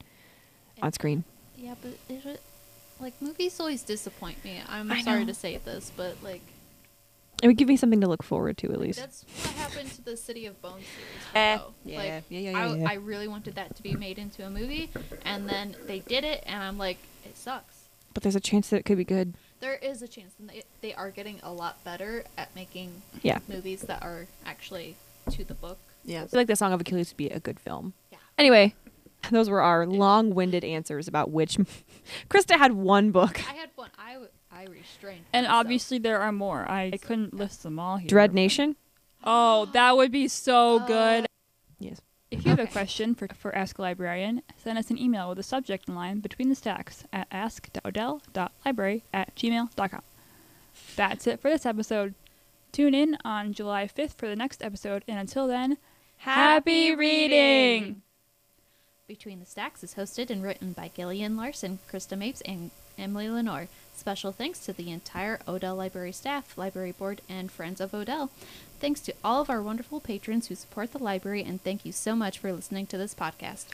on screen. yeah, but it like movies always disappoint me? I'm I sorry know. to say this, but like It would give me something to look forward to at least. that's what happened to the City of Bones series. Eh, yeah, like, yeah, yeah, yeah, I, yeah. I really wanted that to be made into a movie, and then they did it, and I'm like, it sucks. But there's a chance that it could be good. There is a chance, and they they are getting a lot better at making Yeah. movies that are actually to the book. Yeah. I feel like the Song of Achilles would be a good film. Yeah. Anyway, those were our long-winded answers about which. *laughs* Krista had one book. I had one. I, w- I restrained. And myself. obviously there are more. I, I couldn't list them all here. Dread Nation. Oh, that would be so Uh, good. Yes. If you have a question for, for Ask a Librarian, send us an email with the subject line between the stacks at ask.odell.library at gmail.com. That's it for this episode. Tune in on July 5th for the next episode, and until then, happy reading! Between the Stacks is hosted and written by Gillian Larson, Krista Mapes, and Emily Lenore. Special thanks to the entire Odell Library staff, library board, and friends of Odell. Thanks to all of our wonderful patrons who support the library, and thank you so much for listening to this podcast.